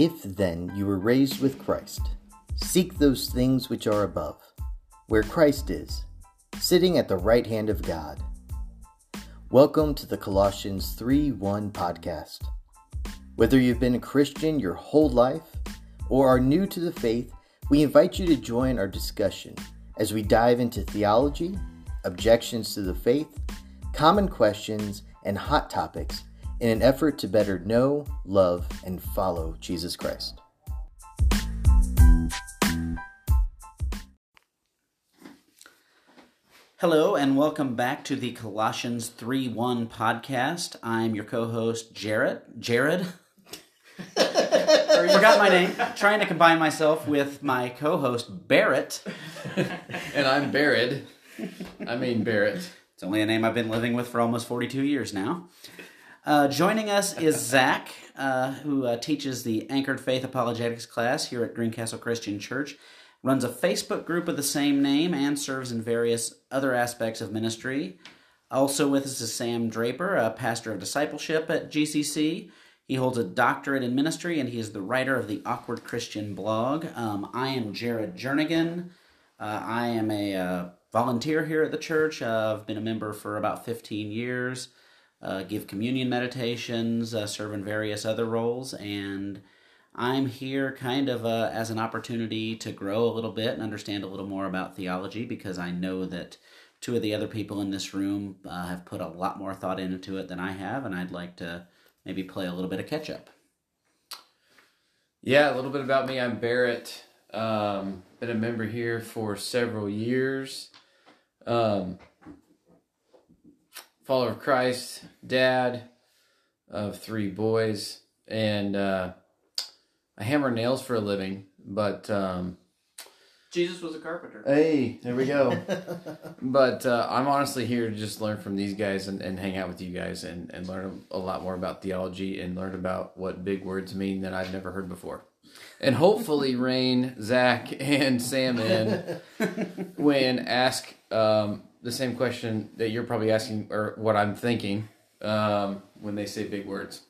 If then you were raised with Christ, seek those things which are above, where Christ is, sitting at the right hand of God. Welcome to the Colossians 3 1 podcast. Whether you've been a Christian your whole life or are new to the faith, we invite you to join our discussion as we dive into theology, objections to the faith, common questions, and hot topics in an effort to better know, love, and follow Jesus Christ. Hello, and welcome back to the Colossians 3 1 podcast. I'm your co host, Jarrett. Jared. Forgot my name. Trying to combine myself with my co host, Barrett. and I'm Barrett. I mean, Barrett. It's only a name I've been living with for almost 42 years now. Uh, joining us is Zach, uh, who uh, teaches the Anchored Faith Apologetics class here at Greencastle Christian Church, runs a Facebook group of the same name, and serves in various other aspects of ministry. Also with us is Sam Draper, a pastor of discipleship at GCC. He holds a doctorate in ministry, and he is the writer of the Awkward Christian blog. Um, I am Jared Jernigan. Uh, I am a uh, volunteer here at the church. I've been a member for about 15 years uh, give communion meditations, uh, serve in various other roles, and I'm here kind of uh, as an opportunity to grow a little bit and understand a little more about theology because I know that two of the other people in this room uh, have put a lot more thought into it than I have, and I'd like to maybe play a little bit of catch up. Yeah, a little bit about me. I'm Barrett. Um, been a member here for several years. Um, follower of Christ, dad of three boys, and uh, I hammer nails for a living. But um, Jesus was a carpenter. Hey, there we go. but uh, I'm honestly here to just learn from these guys and, and hang out with you guys and, and learn a lot more about theology and learn about what big words mean that I've never heard before. And hopefully, rein Zach and Sam in when ask um, the same question that you're probably asking, or what I'm thinking um, when they say big words.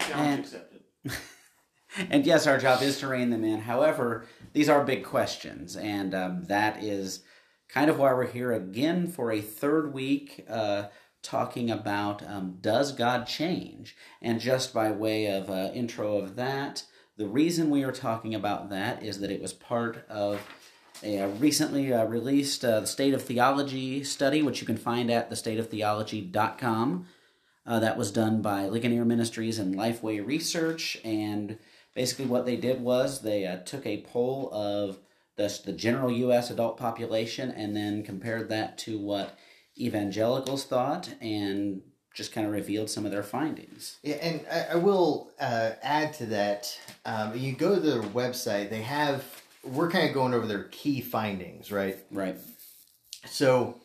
Challenge accepted. and yes, our job is to rein them in. However, these are big questions, and um, that is kind of why we're here again for a third week. Uh, talking about um, does God change? And just by way of uh, intro of that, the reason we are talking about that is that it was part of a uh, recently uh, released uh, the State of Theology study, which you can find at thestateoftheology.com. Uh, that was done by Ligonier Ministries and Lifeway Research. And basically, what they did was they uh, took a poll of the, the general U.S. adult population and then compared that to what evangelicals thought and just kind of revealed some of their findings. Yeah, and I, I will uh, add to that. Um, you go to their website; they have we're kind of going over their key findings, right? Right. So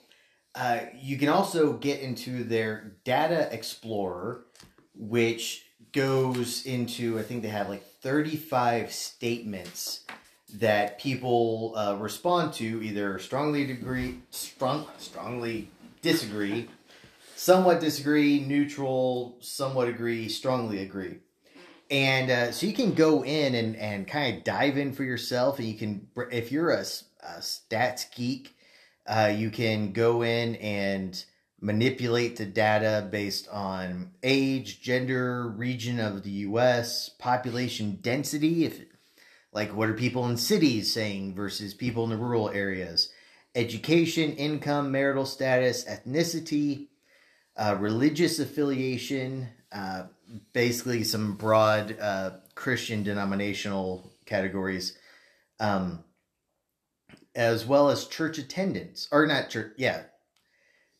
uh, you can also get into their data explorer, which goes into I think they have like 35 statements that people uh, respond to either strongly agree, strong, strongly disagree, somewhat disagree, neutral, somewhat agree, strongly agree and uh, so you can go in and, and kind of dive in for yourself and you can if you're a, a stats geek uh, you can go in and manipulate the data based on age gender region of the us population density if like what are people in cities saying versus people in the rural areas education income marital status ethnicity uh, religious affiliation uh, basically some broad uh, Christian denominational categories, um, as well as church attendance, or not church, yeah,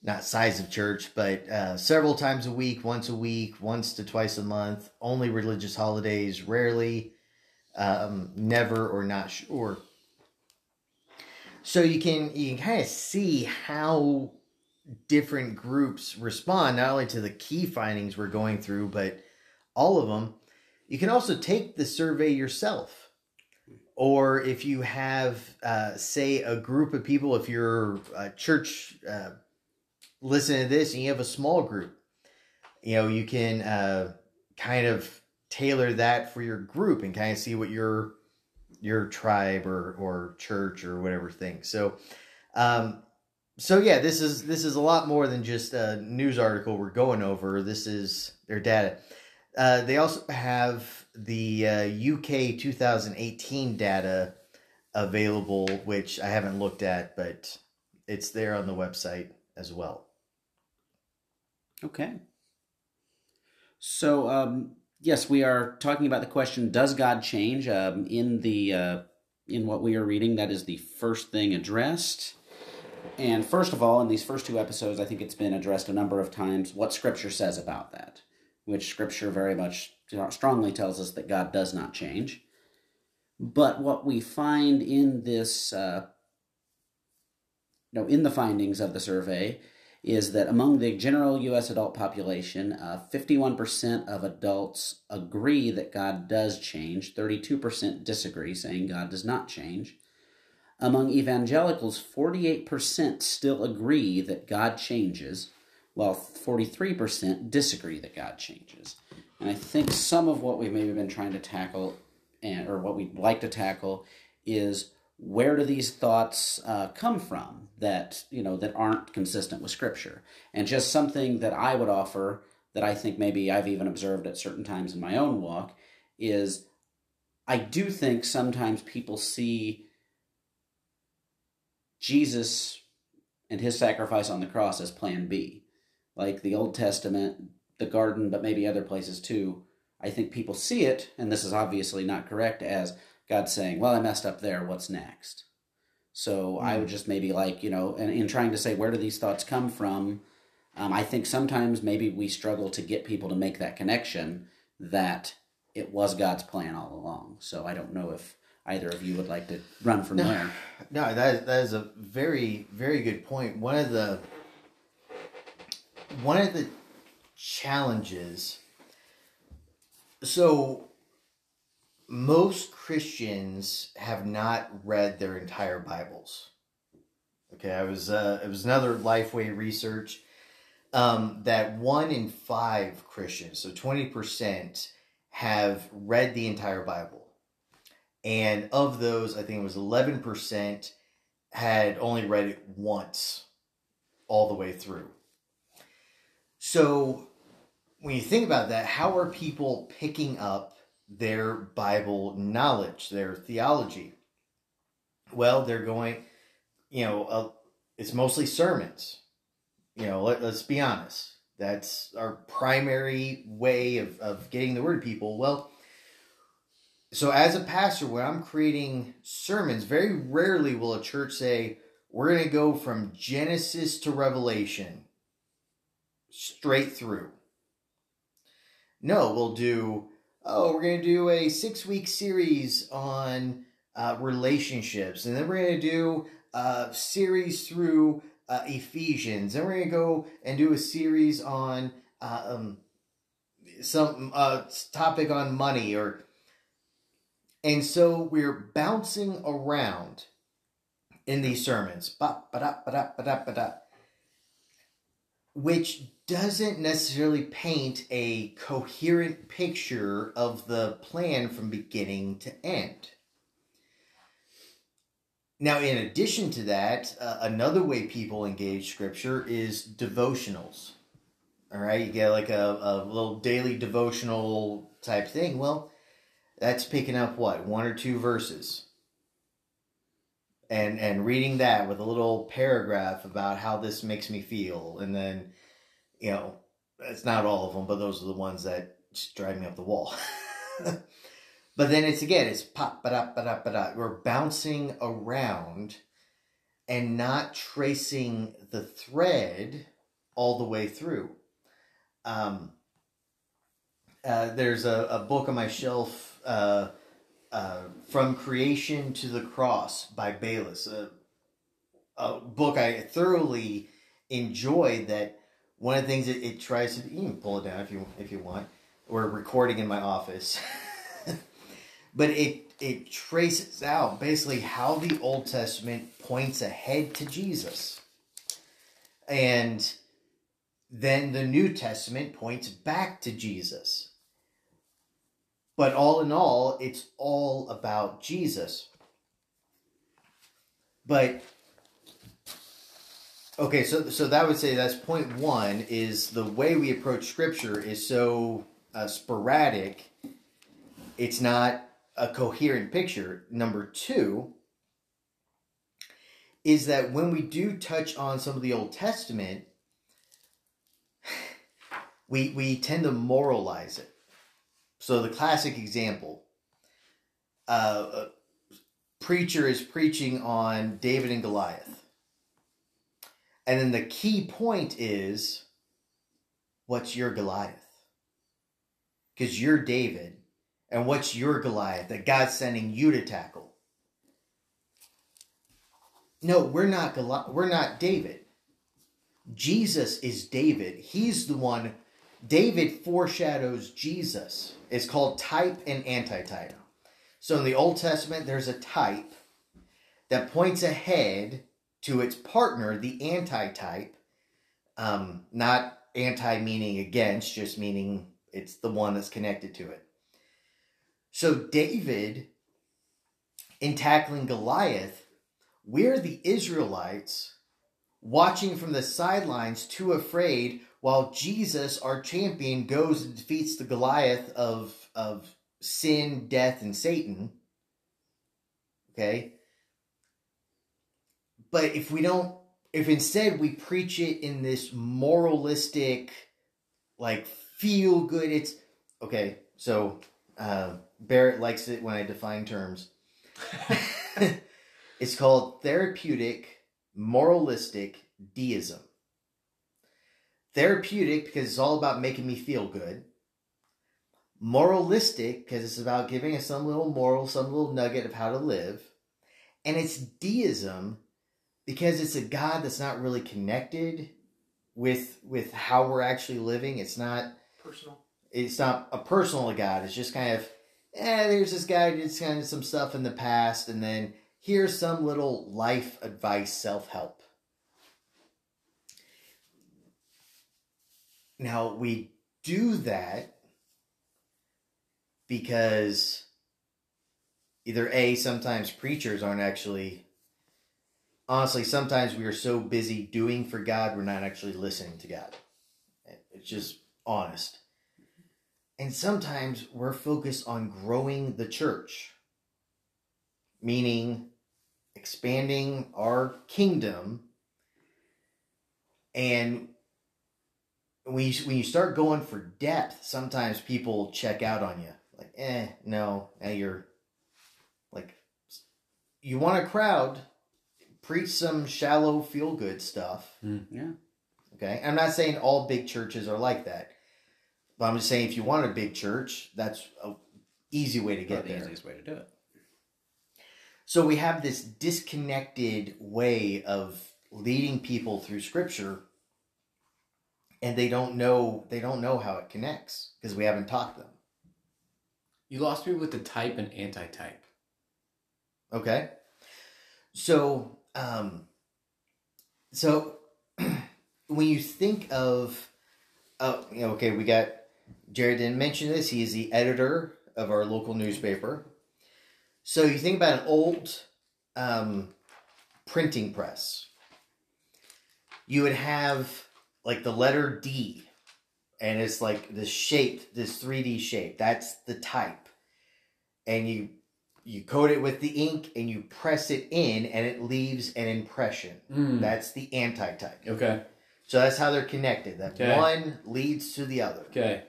not size of church, but uh, several times a week, once a week, once to twice a month, only religious holidays, rarely, um, never or not sure. So you can you can kind of see how different groups respond not only to the key findings we're going through but all of them you can also take the survey yourself or if you have uh, say a group of people if you're a church uh, listening to this and you have a small group you know you can uh, kind of tailor that for your group and kind of see what your your tribe or or church or whatever thinks. So, um, so yeah, this is this is a lot more than just a news article we're going over. This is their data. Uh, they also have the uh, UK 2018 data available, which I haven't looked at, but it's there on the website as well. Okay. So, um, yes, we are talking about the question: Does God change? Um, in the uh, in what we are reading, that is the first thing addressed. And first of all, in these first two episodes, I think it's been addressed a number of times what Scripture says about that, which Scripture very much strongly tells us that God does not change. But what we find in this, uh, no, in the findings of the survey, is that among the general U.S. adult population, uh, 51% of adults agree that God does change, 32% disagree, saying God does not change. Among evangelicals, 48% still agree that God changes, while 43% disagree that God changes. And I think some of what we've maybe been trying to tackle, and or what we'd like to tackle, is where do these thoughts uh, come from that you know that aren't consistent with Scripture? And just something that I would offer that I think maybe I've even observed at certain times in my own walk is I do think sometimes people see Jesus and his sacrifice on the cross as plan B. Like the Old Testament, the garden, but maybe other places too. I think people see it, and this is obviously not correct, as God saying, Well, I messed up there, what's next? So mm. I would just maybe like, you know, and in trying to say, Where do these thoughts come from? Um, I think sometimes maybe we struggle to get people to make that connection that it was God's plan all along. So I don't know if either of you would like to run from no, there. No, that that is a very very good point. One of the one of the challenges. So most Christians have not read their entire Bibles. Okay, I was uh, it was another Lifeway research um, that one in five Christians, so twenty percent, have read the entire Bible. And of those, I think it was 11% had only read it once all the way through. So when you think about that, how are people picking up their Bible knowledge, their theology? Well, they're going, you know, uh, it's mostly sermons. You know, let, us be honest. That's our primary way of, of getting the word to people. Well, so as a pastor when i'm creating sermons very rarely will a church say we're going to go from genesis to revelation straight through. No we'll do oh we're going to do a six week series on uh, relationships and then we're going to do a series through uh, ephesians and we're going to go and do a series on uh, um, some uh, topic on money or and so we're bouncing around in these sermons, which doesn't necessarily paint a coherent picture of the plan from beginning to end. Now, in addition to that, uh, another way people engage scripture is devotionals. All right, you get like a, a little daily devotional type thing. Well, that's picking up what one or two verses and and reading that with a little paragraph about how this makes me feel and then you know it's not all of them but those are the ones that just drive me up the wall. But then it's again it's pop ba da ba da ba da we're bouncing around and not tracing the thread all the way through. Um uh, there's a, a book on my shelf, uh, uh, From Creation to the Cross by Baylis, a, a book I thoroughly enjoy. That one of the things it, it tries to, you can pull it down if you if you want. We're recording in my office, but it it traces out basically how the Old Testament points ahead to Jesus, and then the New Testament points back to Jesus But all in all, it's all about Jesus. But okay, so so that would say that's point one is the way we approach Scripture is so uh, sporadic. It's not a coherent picture. Number two is that when we do touch on some of the Old Testament, we we tend to moralize it. So the classic example, uh, a preacher is preaching on David and Goliath, and then the key point is, what's your Goliath? Because you're David, and what's your Goliath that God's sending you to tackle? No, we're not Goli- we're not David. Jesus is David. He's the one David foreshadows Jesus. It's called type and antitype. So in the Old Testament there's a type that points ahead to its partner, the antitype. Um, not anti meaning against, just meaning it's the one that's connected to it. So David in tackling Goliath we're the Israelites watching from the sidelines, too afraid, while Jesus, our champion, goes and defeats the Goliath of, of sin, death, and Satan. Okay? But if we don't, if instead we preach it in this moralistic, like, feel good, it's okay. So, uh, Barrett likes it when I define terms. It's called therapeutic moralistic deism. Therapeutic because it's all about making me feel good. Moralistic because it's about giving us some little moral, some little nugget of how to live. And it's deism because it's a God that's not really connected with with how we're actually living. It's not Personal. it's not a personal God. It's just kind of, eh, there's this guy who did kind of some stuff in the past, and then here's some little life advice, self help. Now, we do that because either A, sometimes preachers aren't actually, honestly, sometimes we are so busy doing for God, we're not actually listening to God. It's just honest. And sometimes we're focused on growing the church, meaning expanding our kingdom. And when you, when you start going for depth, sometimes people check out on you. Like, eh, no, now you're like, you want a crowd, preach some shallow, feel good stuff. Yeah. Okay, I'm not saying all big churches are like that, but I'm just saying if you want a big church, that's a easy way to get the there. easiest way to do it. So we have this disconnected way of leading people through Scripture, and they don't know they don't know how it connects because we haven't taught them. You lost me with the type and anti-type. Okay, so um, so when you think of, oh, okay, we got Jared didn't mention this. He is the editor of our local newspaper. So you think about an old um, printing press. You would have like the letter D, and it's like this shape, this 3D shape. That's the type. And you you coat it with the ink and you press it in and it leaves an impression. Mm. That's the anti-type. Okay. So that's how they're connected. That Okay. one leads to the other. Okay.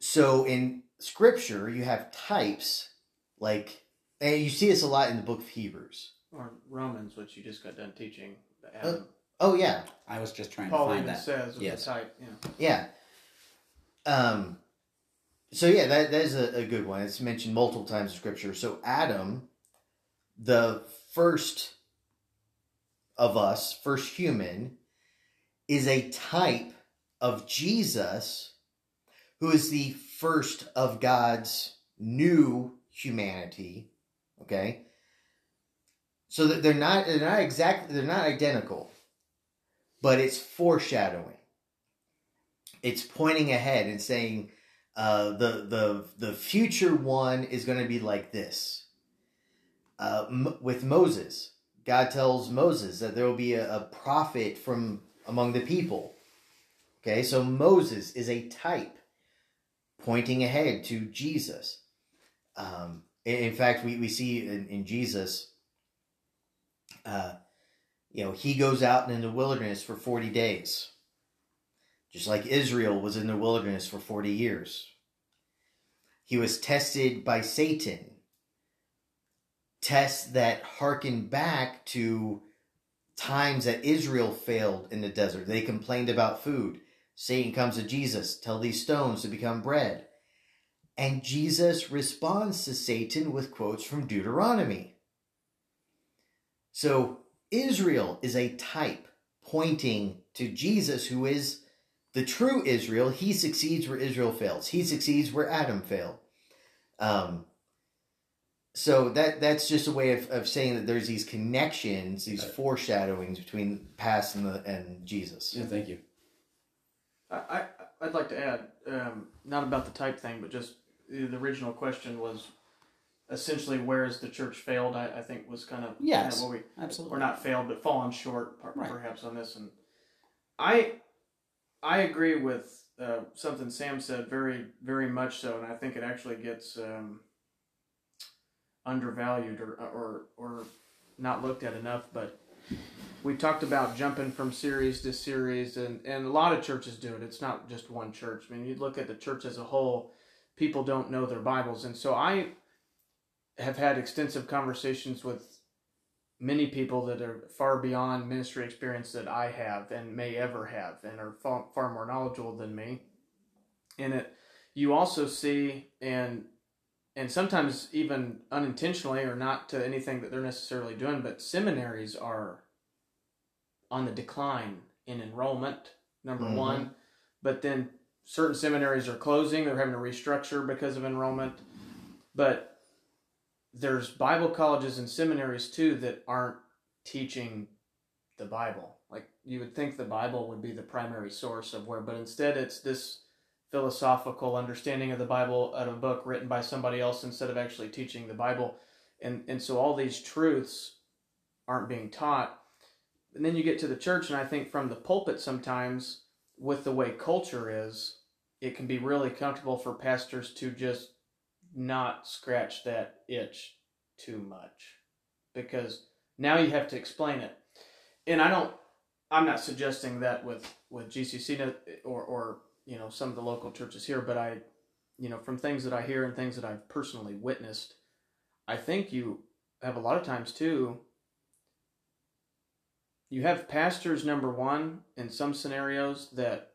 So in scripture, you have types like, and you see this a lot in the book of Hebrews. Or Romans, which you just got done teaching. The Uh, Adam. Oh yeah, I was just trying Paul to find even that. says with Yes. the type. Yeah. yeah. Um, so yeah, that that is a, a good one. It's mentioned multiple times in scripture. So Adam, the first of us, first human, is a type of Jesus, who is the first of God's new humanity. Okay. So that they're not they're not exactly they're not identical, but it's foreshadowing. It's pointing ahead and saying Uh, the the the future one is going to be like this. Uh, M- with Moses, God tells Moses that there will be a, a prophet from among the people. Okay, so Moses is a type pointing ahead to Jesus. Um, in, fact, we, we see in, in Jesus, uh, you know, he goes out in the wilderness for 40 days, just like Israel was in the wilderness for 40 years. He was tested by Satan, tests that harken back to times that Israel failed in the desert. They complained about food. Satan comes to Jesus, tell these stones to become bread. And Jesus responds to Satan with quotes from Deuteronomy. So Israel is a type pointing to Jesus, who is the true Israel. He succeeds where Israel fails. He succeeds where Adam failed. Um, so that that's just a way of, of saying that there's these connections, these foreshadowings between past and the, and Jesus. Yeah, thank you. I, I I'd like to add, um, not about the type thing, but just the the original question was essentially where is the church failed? I, I think was kind of Yes. kind of what we Absolutely. or not failed, but fallen short, Right. perhaps on this. And I, I agree with uh, something Sam said very, very much so, and I think it actually gets um, undervalued or, or or not looked at enough. But we talked about jumping from series to series, and and a lot of churches do it. It's not just one church. I mean, you look at the church as a whole. People don't know their Bibles, and so I have had extensive conversations with many people that are far beyond ministry experience that I have and may ever have and are far, far more knowledgeable than me. And it you also see and and sometimes even unintentionally or not to anything that they're necessarily doing, but seminaries are on the decline in enrollment, number Mhm. one. But then certain seminaries are closing, they're having to restructure because of enrollment. But there's Bible colleges and seminaries too that aren't teaching the Bible. Like you would think the Bible would be the primary source of where, but instead it's this philosophical understanding of the Bible out of a book written by somebody else instead of actually teaching the Bible. And and so all these truths aren't being taught. And then you get to the church and I think from the pulpit sometimes with the way culture is, it can be really comfortable for pastors to just not scratch that itch too much because now you have to explain it. And I don't I'm not suggesting that with with GCC or or you know some of the local churches here, but I you know from things that I hear and things that I've personally witnessed, I think you have a lot of times too you have pastors number 1 in some scenarios that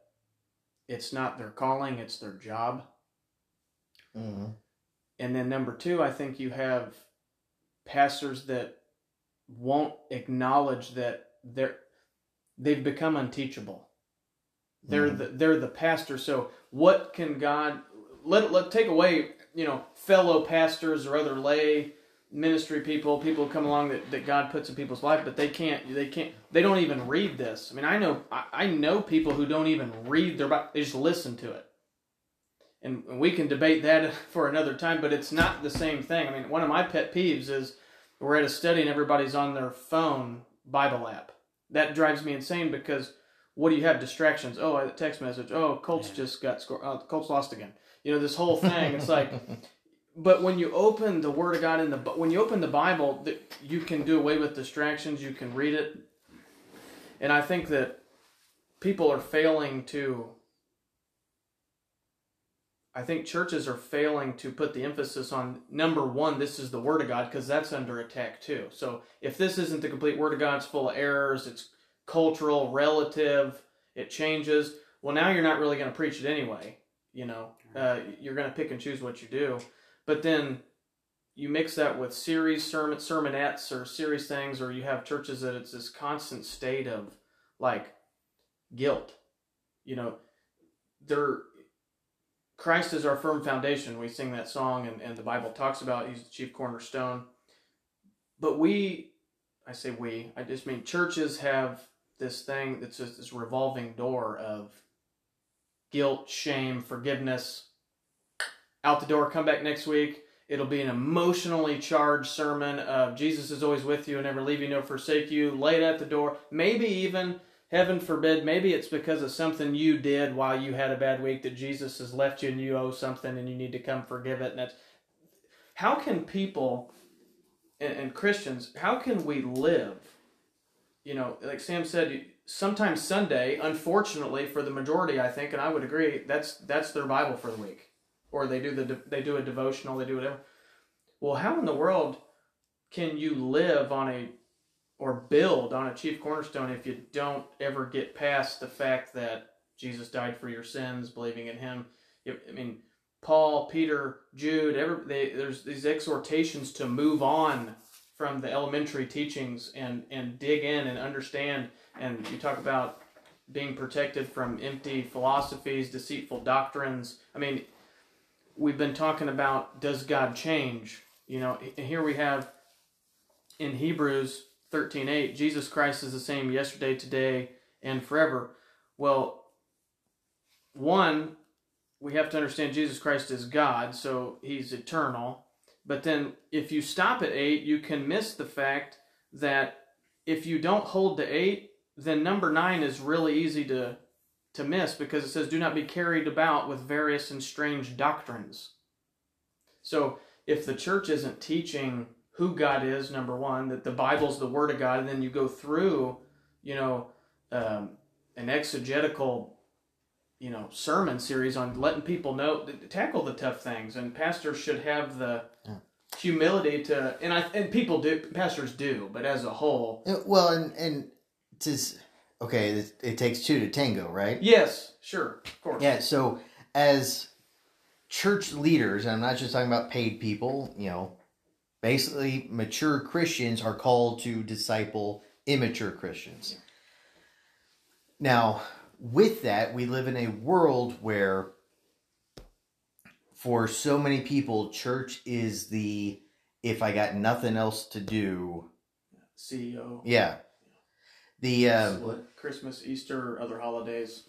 it's not their calling, it's their job. Mhm. And then number two, I think you have pastors that won't acknowledge that they're they've become unteachable. They're Mhm. the they're the pastor. So what can God let let take away, you know, fellow pastors or other lay ministry people, people come along that, that God puts in people's life, but they can't they can't they don't even read this. I mean I know I, I know people who don't even read their Bible, they just listen to it and we can debate that for another time, but it's not the same thing. I mean, one of my pet peeves is we're at a study and everybody's on their phone Bible app. That drives me insane because what do you have distractions? Oh, I had a text message. Oh, Colts just got scored. Oh, uh, Colts lost again. You know this whole thing. It's like, but when you open the Word of God in the when you open the Bible, you can do away with distractions. You can read it, and I think that people are failing to I think churches are failing to put the emphasis on number one, this is the Word of God, because that's under attack too. So if this isn't the complete Word of God, it's full of errors, it's cultural, relative, it changes. Well, now you're not really going to preach it anyway. You know, uh, you're going to pick and choose what you do. But then you mix that with series sermon sermonettes or series things, or you have churches that it's this constant state of like guilt. You know, they're Christ is our firm foundation. We sing that song, and, and the Bible talks about He's the chief cornerstone. But we, I say we, I just mean churches have this thing that's just this revolving door of guilt, shame, forgiveness, out the door, come back next week. It'll be an emotionally charged sermon of Jesus is always with you and never leave you nor forsake you, laid at the door. Maybe even, heaven forbid, maybe it's because of something you did while you had a bad week that Jesus has left you and you owe something and you need to come forgive it. And that's how can people and, and Christians, how can we live? You know, like Sam said, sometimes Sunday, unfortunately for the majority, I think, and I would agree, that's that's their Bible for the week or they do the they do a devotional, they do whatever. Well, how in the world can you live on a or build on a chief cornerstone if you don't ever get past the fact that Jesus died for your sins, believing in Him? I mean, Paul, Peter, Jude, every, they, there's these exhortations to move on from the elementary teachings and and dig in and understand. And you talk about being protected from empty philosophies, deceitful doctrines. I mean, we've been talking about does God change? You know, here we have in Hebrews 13:8, Jesus Christ is the same yesterday, today, and forever. Well, one, we have to understand Jesus Christ is God, so he's eternal. But then if you stop at 8, you can miss the fact that if you don't hold to 8, then number 9 is really easy to to miss because it says, Do not be carried about with various and strange doctrines. So if the church isn't teaching who God is, number one, that the Bible's the Word of God, and then you go through, you know, um, an exegetical, you know, sermon series on letting people know, tackle the tough things, and pastors should have the yeah. humility to, and I and people do, pastors do, but as a whole, well, and and to okay, it, it takes two to tango, right? Yes, sure, of course. Yeah, so as church leaders, and I'm not just talking about paid people, you know, basically mature Christians are called to disciple immature Christians. Now, with that, we live in a world where for so many people, church is the if I got nothing else to do CEO. Yeah. The um, Christmas, Easter, other holidays.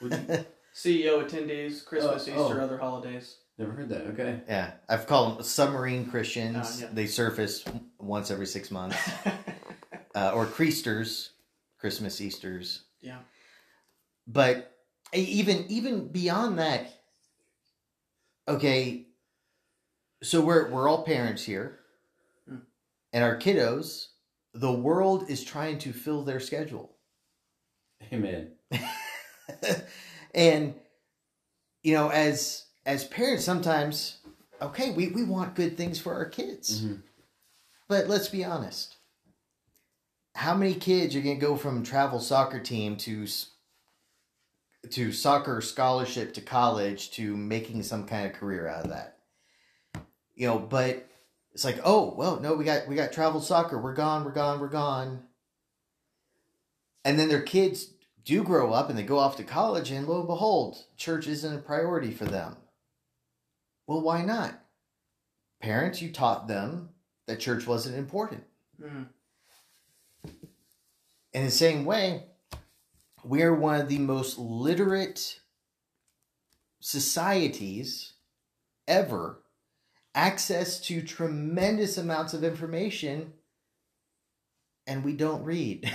CEO attendees, Christmas, oh, Easter, oh. other holidays. Never heard that. Okay. Yeah, I've called them submarine Christians. Uh, yeah. They surface once every six months, uh, or Creasters, Christmas, Easter's. Yeah. But even even beyond that, okay. So we're we're all parents here, hmm. and our kiddos the world is trying to fill their schedule. Amen. and you know, as as parents, sometimes okay, we, we want good things for our kids. Mm-hmm. But let's be honest. How many kids are going to go from travel soccer team to to soccer scholarship to college to making some kind of career out of that? You know, but it's like, oh well, no, we got we got travel soccer. We're gone. We're gone. We're gone. And then their kids do grow up and they go off to college, and lo and behold, church isn't a priority for them. Well, why not? Parents, you taught them that church wasn't important. Mm. In the same way, we are one of the most literate societies ever access to tremendous amounts of information and we don't read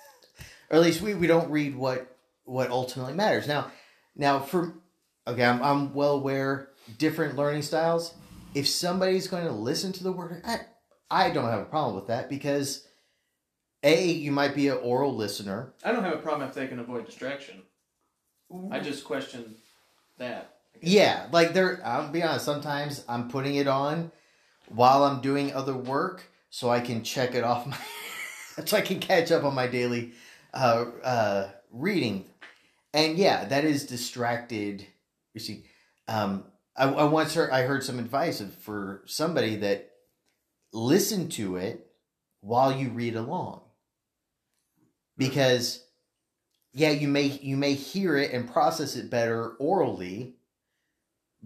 or at least we, we don't read what what ultimately matters now now for okay I'm, I'm well aware different learning styles if somebody's going to listen to the word I, I don't have a problem with that because a you might be an oral listener i don't have a problem if they can avoid distraction i just question that yeah, like there. I'll be honest. Sometimes I'm putting it on while I'm doing other work, so I can check it off my, so I can catch up on my daily uh, uh, reading. And yeah, that is distracted. You see, um, I, I once heard I heard some advice of, for somebody that listen to it while you read along, because yeah, you may you may hear it and process it better orally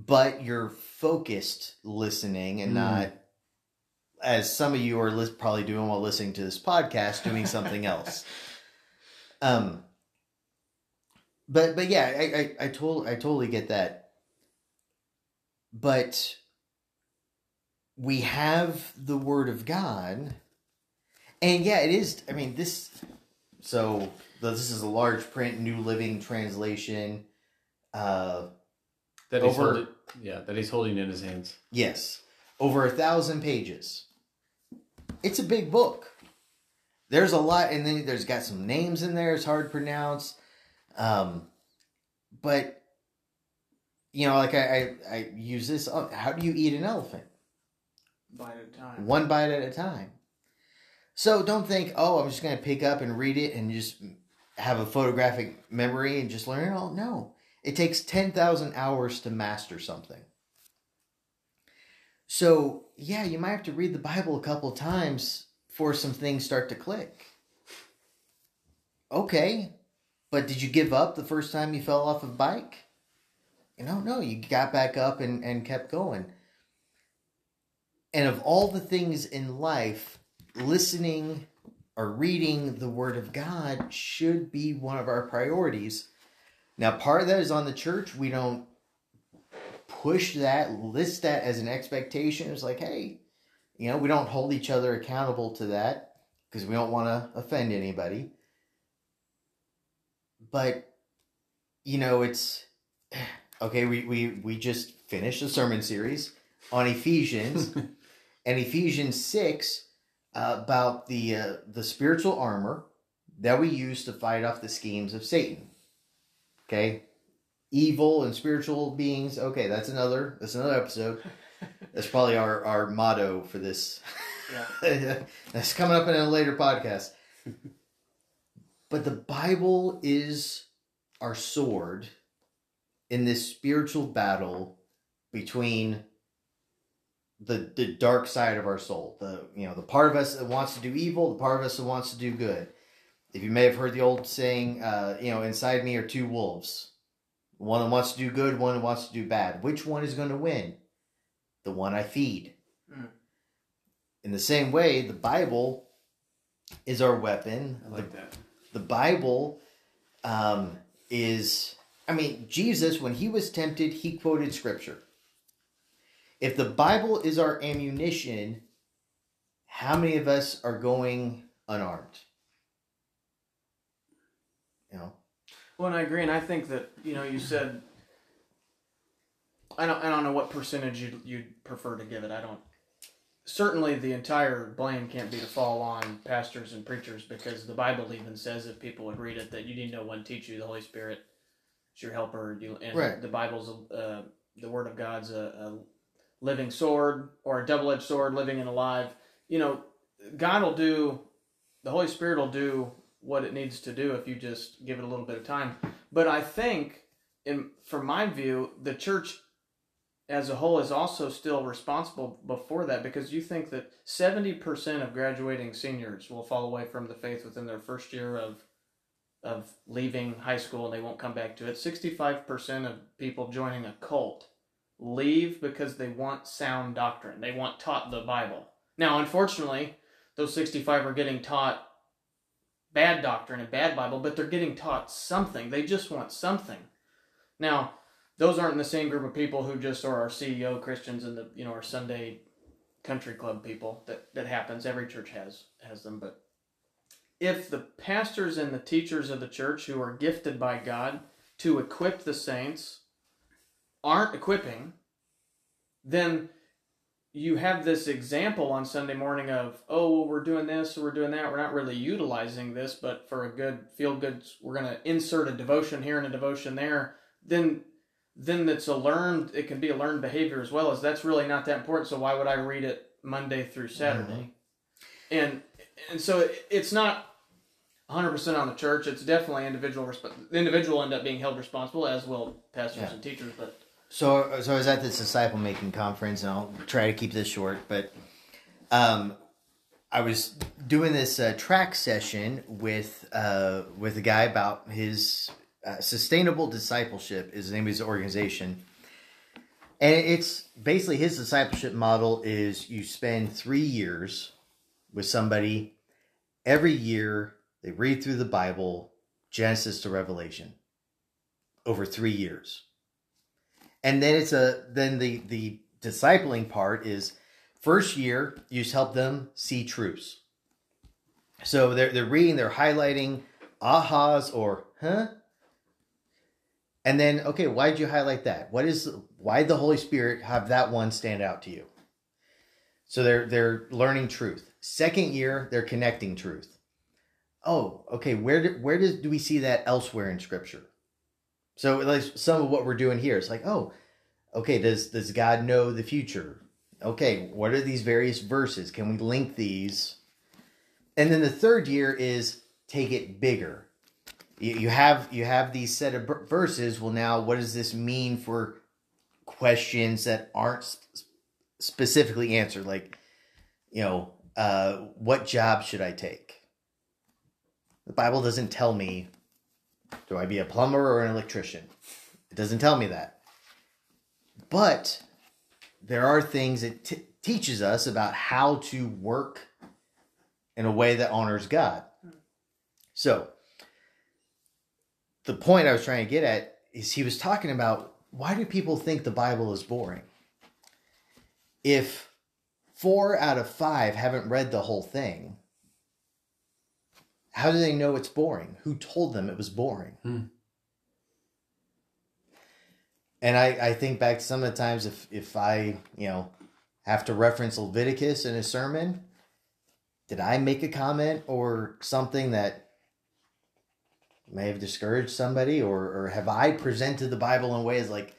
but you're focused listening and mm. not as some of you are li- probably doing while listening to this podcast doing something else. Um but but yeah I, I i told i totally get that but we have the Word of God, and yeah, it is. I mean, this. So this is a large print, New Living Translation. Uh, That he's Over- holding, yeah, that he's holding in his hands. Yes, over a thousand pages. It's a big book. There's a lot, and then there's got some names in there. It's hard to pronounce, um, but you know, like I, I, I use this. oh, How do you eat an elephant? Bite at a time. One bite at a time. So don't think, oh, I'm just going to pick up and read it and just have a photographic memory and just learn it all. No, it takes 10,000 hours to master something. So, yeah, you might have to read the Bible a couple times before some things start to click. Okay, but did you give up the first time you fell off a bike? You know, no, you got back up and, and kept going. And of all the things in life, listening or reading the Word of God should be one of our priorities. Now, part of that is on the church. We don't push that, list that as an expectation. It's like, hey, you know, we don't hold each other accountable to that because we don't want to offend anybody. But, you know, it's okay. We, we, we just finished a sermon series on Ephesians and Ephesians 6 uh, about the uh, the spiritual armor that we use to fight off the schemes of Satan. Okay? Evil and spiritual beings. Okay, that's another that's another episode. That's probably our our motto for this. Yeah. that's coming up in a later podcast. but the Bible is our sword in this spiritual battle between the the dark side of our soul. The you know the part of us that wants to do evil, the part of us that wants to do good. If you may have heard the old saying, uh, you know, inside me are two wolves. One that wants to do good, one that wants to do bad. Which one is going to win? The one I feed. Mm. In the same way, the Bible is our weapon. I like that. The Bible um, is, I mean, Jesus, when he was tempted, he quoted scripture. If the Bible is our ammunition, how many of us are going unarmed? You know, Well, and I agree, and I think that you know you said I don't I don't know what percentage you'd you'd prefer to give it. I don't. Certainly, the entire blame can't be to fall on pastors and preachers because the Bible even says, if people would read it, that you need no one teach you. The Holy Spirit is your helper. You and Right. the Bible's uh, the Word of God's a, a living sword or a double edged sword, living and alive. You know, God will do. The Holy Spirit will do what it needs to do if you just give it a little bit of time. But I think, in from my view, the church as a whole is also still responsible before that because you think that 70% of graduating seniors will fall away from the faith within their first year of of leaving high school and they won't come back to it. 65% of people joining a cult leave because they want sound doctrine. They want taught the Bible. Now, unfortunately, those 65 are getting taught bad doctrine and bad Bible, but they're getting taught something. They just want something. Now, those aren't the same group of people who just are our CEO Christians and the you know our Sunday country club people. That that happens. Every church has has them, but if the pastors and the teachers of the church who are gifted by God to equip the saints aren't equipping, then you have this example on Sunday morning of, oh, well, we're doing this, we're doing that. We're not really utilizing this, but for a good feel good, we're going to insert a devotion here and a devotion there. Then, then it's a learned. It can be a learned behavior as well as that's really not that important. So why would I read it Monday through Saturday? Mm-hmm. And and so it's not 100% on the church. It's definitely individual. Resp- the individual will end up being held responsible, as well pastors Yeah. and teachers. But So, so I was at this disciple making conference, and I'll try to keep this short. But um, I was doing this uh, track session with uh, with a guy about his uh, sustainable discipleship. Is the name of his organization, and it's basically his discipleship model is you spend three years with somebody every year. They read through the Bible, Genesis to Revelation, over three years and then it's a then the the discipling part is first year you just help them see truths. So they're they're reading, they're highlighting ahas or huh, and then okay, why did you highlight that? What is why the Holy Spirit have that one stand out to you? So they're they're learning truth. Second year, they're connecting truth. Oh, okay. Where do, where does do we see that elsewhere in Scripture? So like some of what we're doing here, it's like, oh, okay. Does does God know the future? Okay, what are these various verses? Can we link these? And then the third year is take it bigger. You, you have you have these set of verses. Well, now what does this mean for questions that aren't specifically answered? Like, you know, uh, what job should I take? The Bible doesn't tell me, do I be a plumber or an electrician? It doesn't tell me that. But there are things it t- teaches us about how to work in a way that honors God. So, the point I was trying to get at is he was talking about why do people think the Bible is boring? If four out of five haven't read the whole thing, how do they know it's boring? Who told them it was boring? Hmm. And I, I think back to some of the times if, if I, you know, have to reference Leviticus in a sermon, did I make a comment or something that may have discouraged somebody or, or have I presented the Bible in ways like,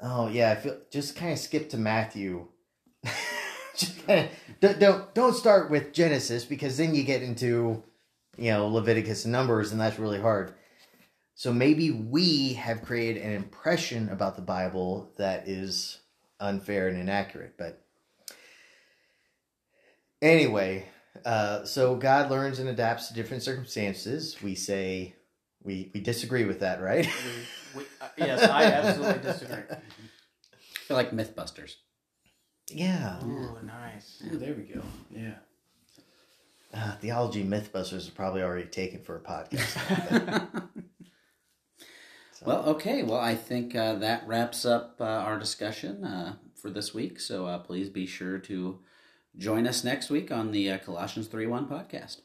oh yeah, I feel just kind of skip to Matthew. just kind of don't, don't don't start with Genesis because then you get into you know Leviticus and Numbers and that's really hard. So maybe we have created an impression about the Bible that is unfair and inaccurate. But anyway, uh, so God learns and adapts to different circumstances. We say we we disagree with that, right? We, we, uh, yes, I absolutely disagree. I feel like MythBusters. yeah. Ooh, nice. Ooh, there we go. Yeah. Uh, theology Mythbusters are probably already taken for a podcast. Well, okay. Well, I think uh, that wraps up uh, our discussion uh, for this week. So uh, please be sure to join us next week on the uh, Colossians 3 1 podcast.